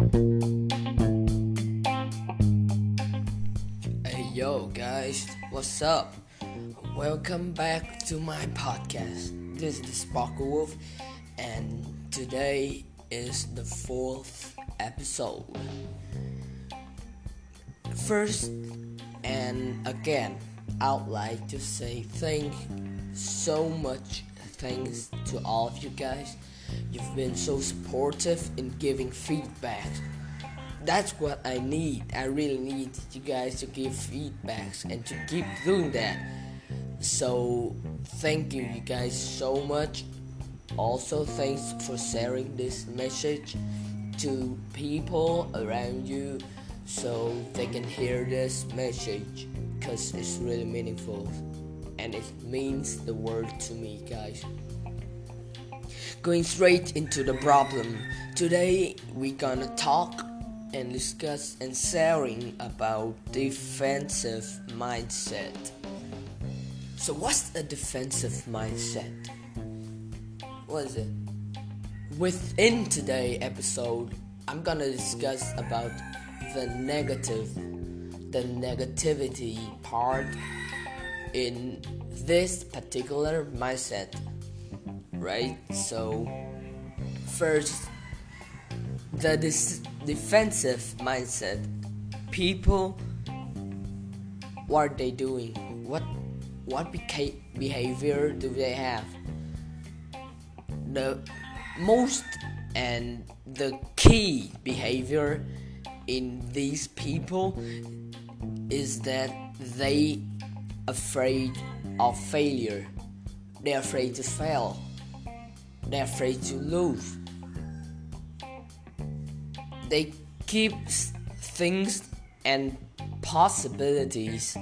Hey yo guys, what's up? Welcome back to my podcast. This is the Sparkle Wolf, and today is the fourth episode. First, and again, I'd like to say thank so much thanks to all of you guys. You've been so supportive in giving feedback. That's what I need. I really need you guys to give feedbacks and to keep doing that. So, thank you, you guys, so much. Also, thanks for sharing this message to people around you so they can hear this message because it's really meaningful and it means the world to me, guys. Going straight into the problem. Today, we're gonna talk and discuss and sharing about defensive mindset. So, what's a defensive mindset? What is it? Within today episode, I'm gonna discuss about the negative, the negativity part in this particular mindset, right? So, first, the dis- defensive mindset. People, what are they doing? What what beca- behavior do they have? The most and the key behavior in these people is that they afraid of failure. They're afraid to fail. They're afraid to lose. They keep things and possibilities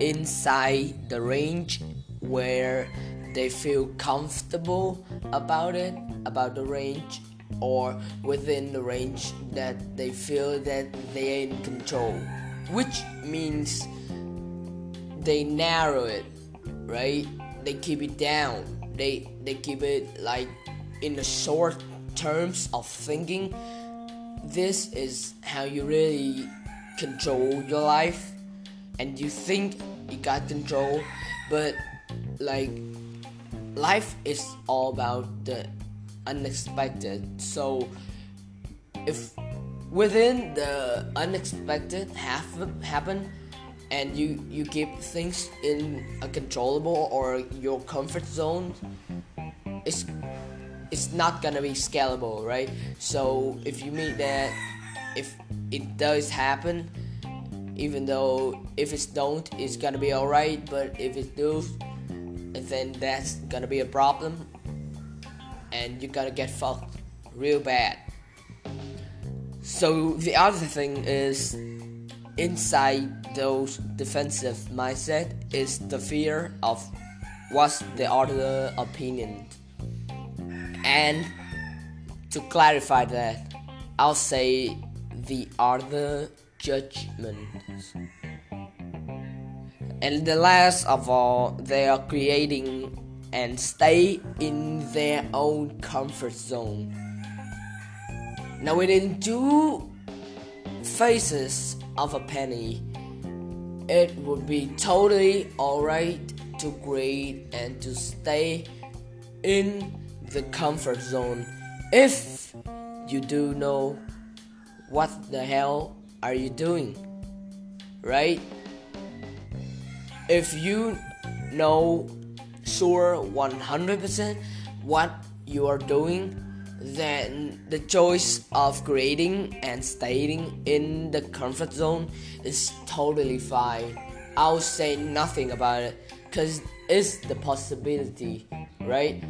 inside the range where they feel comfortable about it, about the range, or within the range that they feel that they are in control, which means they narrow it, right? They keep it down. They they keep it like in the short terms of thinking. This is how you really control your life, and you think you got control, but like life is all about the unexpected. So if within the unexpected happen happen and you you keep things in a controllable or your comfort zone it's it's not gonna be scalable right? So if you meet that if it does happen even though if it don't it's gonna be alright but if it does then that's gonna be a problem and you're gonna get fucked real bad. So the other thing is inside those defensive mindset is the fear of what's the other opinion and to clarify that i'll say the other judgments and the last of all they are creating and stay in their own comfort zone. Now within two faces of a penny, it would be totally alright to grade and to stay in the comfort zone if you do know what the hell are you doing, right? If you know sure 100% what you are doing then the choice of creating and staying in the comfort zone is totally fine. I'll say nothing about it because it's the possibility, right?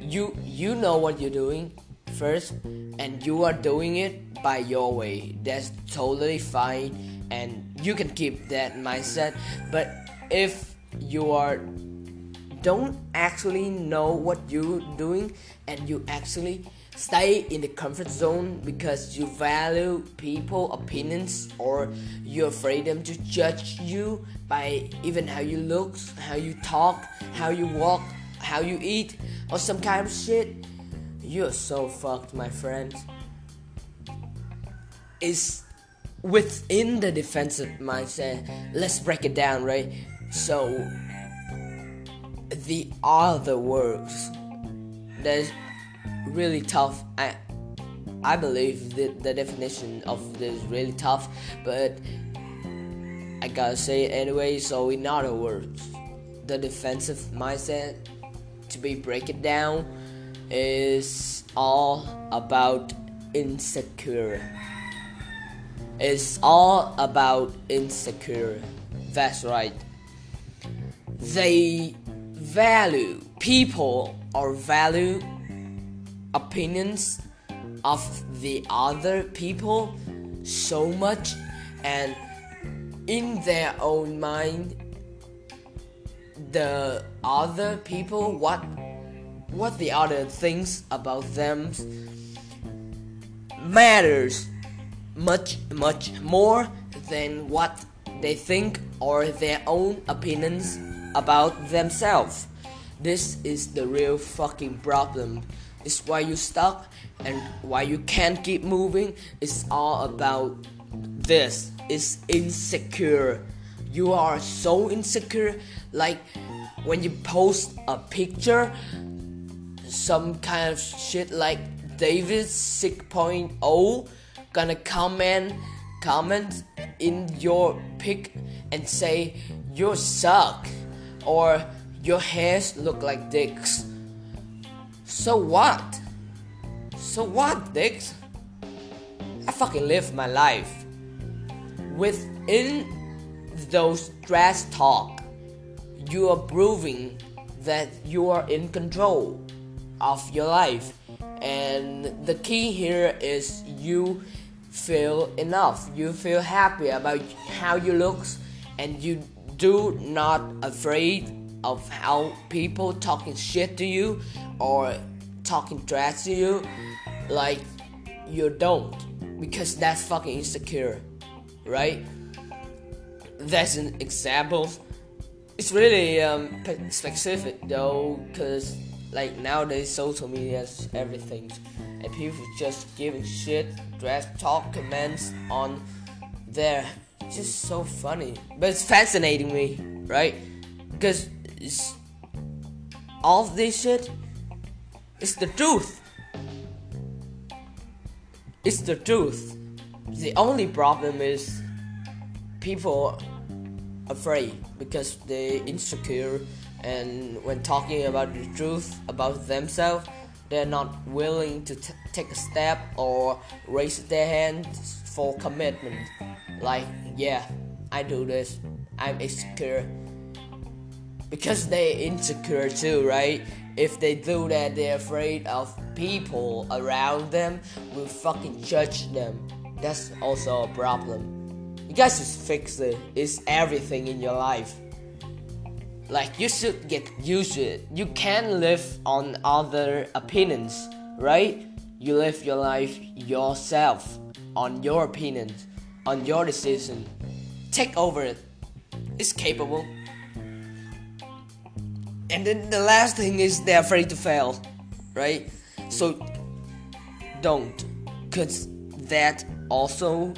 You you know what you're doing first, and you are doing it by your way. That's totally fine, and you can keep that mindset. But if you are don't actually know what you're doing and you actually stay in the comfort zone because you value people opinions or you're afraid them to judge you by even how you look how you talk how you walk how you eat or some kind of shit you're so fucked my friend. is within the defensive mindset. Let's break it down, right? So the other words that's really tough. I I believe that the definition of this is really tough, but I gotta say it anyway. So in other words, the defensive mindset, to be break it down, is all about insecure. It's all about insecure. That's right. They value people or value opinions of the other people so much and in their own mind the other people what what the other thinks about them matters much much more than what they think or their own opinions about themselves. This is the real fucking problem. It's why you stuck and why you can't keep moving. It's all about this. Is insecure. You are so insecure like when you post a picture some kind of shit like david 6.0 gonna comment comment in your pic and say you suck or your hairs look like dicks. So what? So what dicks? I fucking live my life. Within those trash talk, you are proving that you are in control of your life. And the key here is you feel enough. You feel happy about how you look and you do not afraid of how people talking shit to you or talking trash to you like you don't because that's fucking insecure right? That's an example. It's really um, specific though, because like nowadays social media is everything, and people just giving shit, trash talk comments on there. It's just so funny, but it's fascinating me, right? Because all this shit is the truth. It's the truth. The only problem is people afraid because they insecure and when talking about the truth about themselves they're not willing to t- take a step or raise their hands for commitment. Like yeah i do this i'm insecure. Because they're insecure too right? If they do that they're afraid of people around them will fucking judge them. That's also a problem. You guys just fix it. It's everything in your life. Like you should get used to it. You can't live on other opinions, right? You live your life yourself on your opinions, on your decision. Take over it. It's capable. And then the last thing is they're afraid to fail, right? So don't, cause that also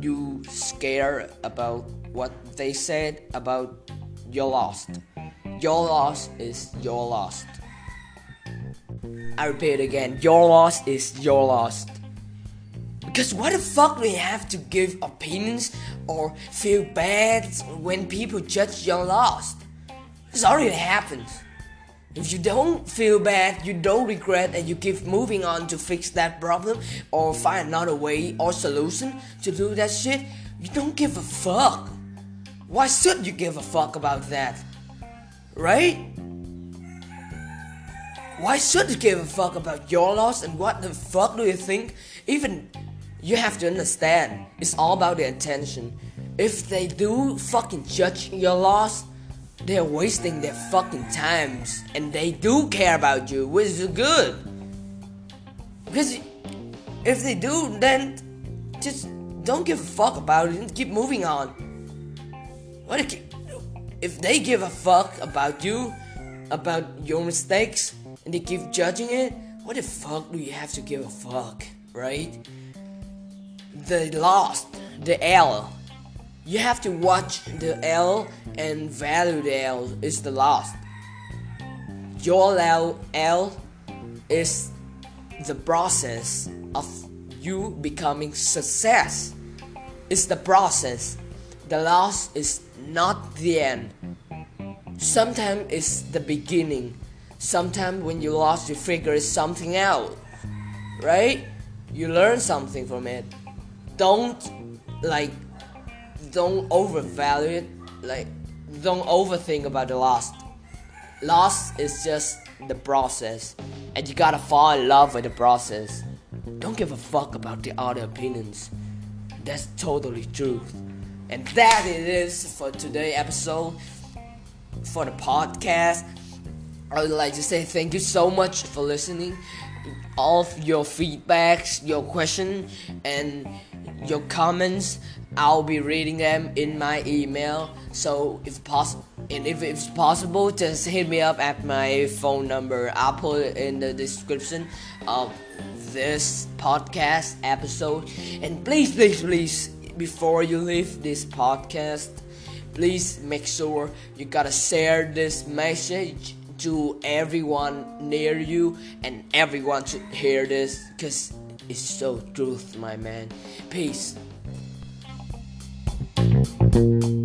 you scare about what they said about your lost. Your loss is your lost. I repeat again, your loss is your lost. Because why the fuck do you have to give opinions or feel bad when people judge your lost? This already happened. If you don't feel bad, you don't regret, and you keep moving on to fix that problem or find another way or solution to do that shit, you don't give a fuck. Why should you give a fuck about that? Right? Why should you give a fuck about your loss and what the fuck do you think? Even you have to understand, it's all about the intention. If they do fucking judge your loss, they're wasting their fucking times and they do care about you, which is good. Because if they do, then just don't give a fuck about it and keep moving on. What if, if they give a fuck about you, about your mistakes, and they keep judging it? What the fuck do you have to give a fuck, right? the lost, the L. You have to watch the L and value the L is the lost. Your L, L is the process of you becoming success. It's the process. The loss is not the end. Sometimes it's the beginning. Sometimes when you lost, you figure something out, right? You learn something from it. Don't like, don't overvalue it. Like, don't overthink about the loss. Loss is just the process, and you gotta fall in love with the process. Don't give a fuck about the other opinions. That's totally truth. And that it is for today episode for the podcast. I would like to say thank you so much for listening. All your feedbacks, your questions, and your comments, I'll be reading them in my email. So if possible, and if it's possible, just hit me up at my phone number. I'll put it in the description of this podcast episode. And please, please, please, before you leave this podcast, please make sure you gotta share this message to everyone near you and everyone should hear this because it's so truth my man peace Thank you.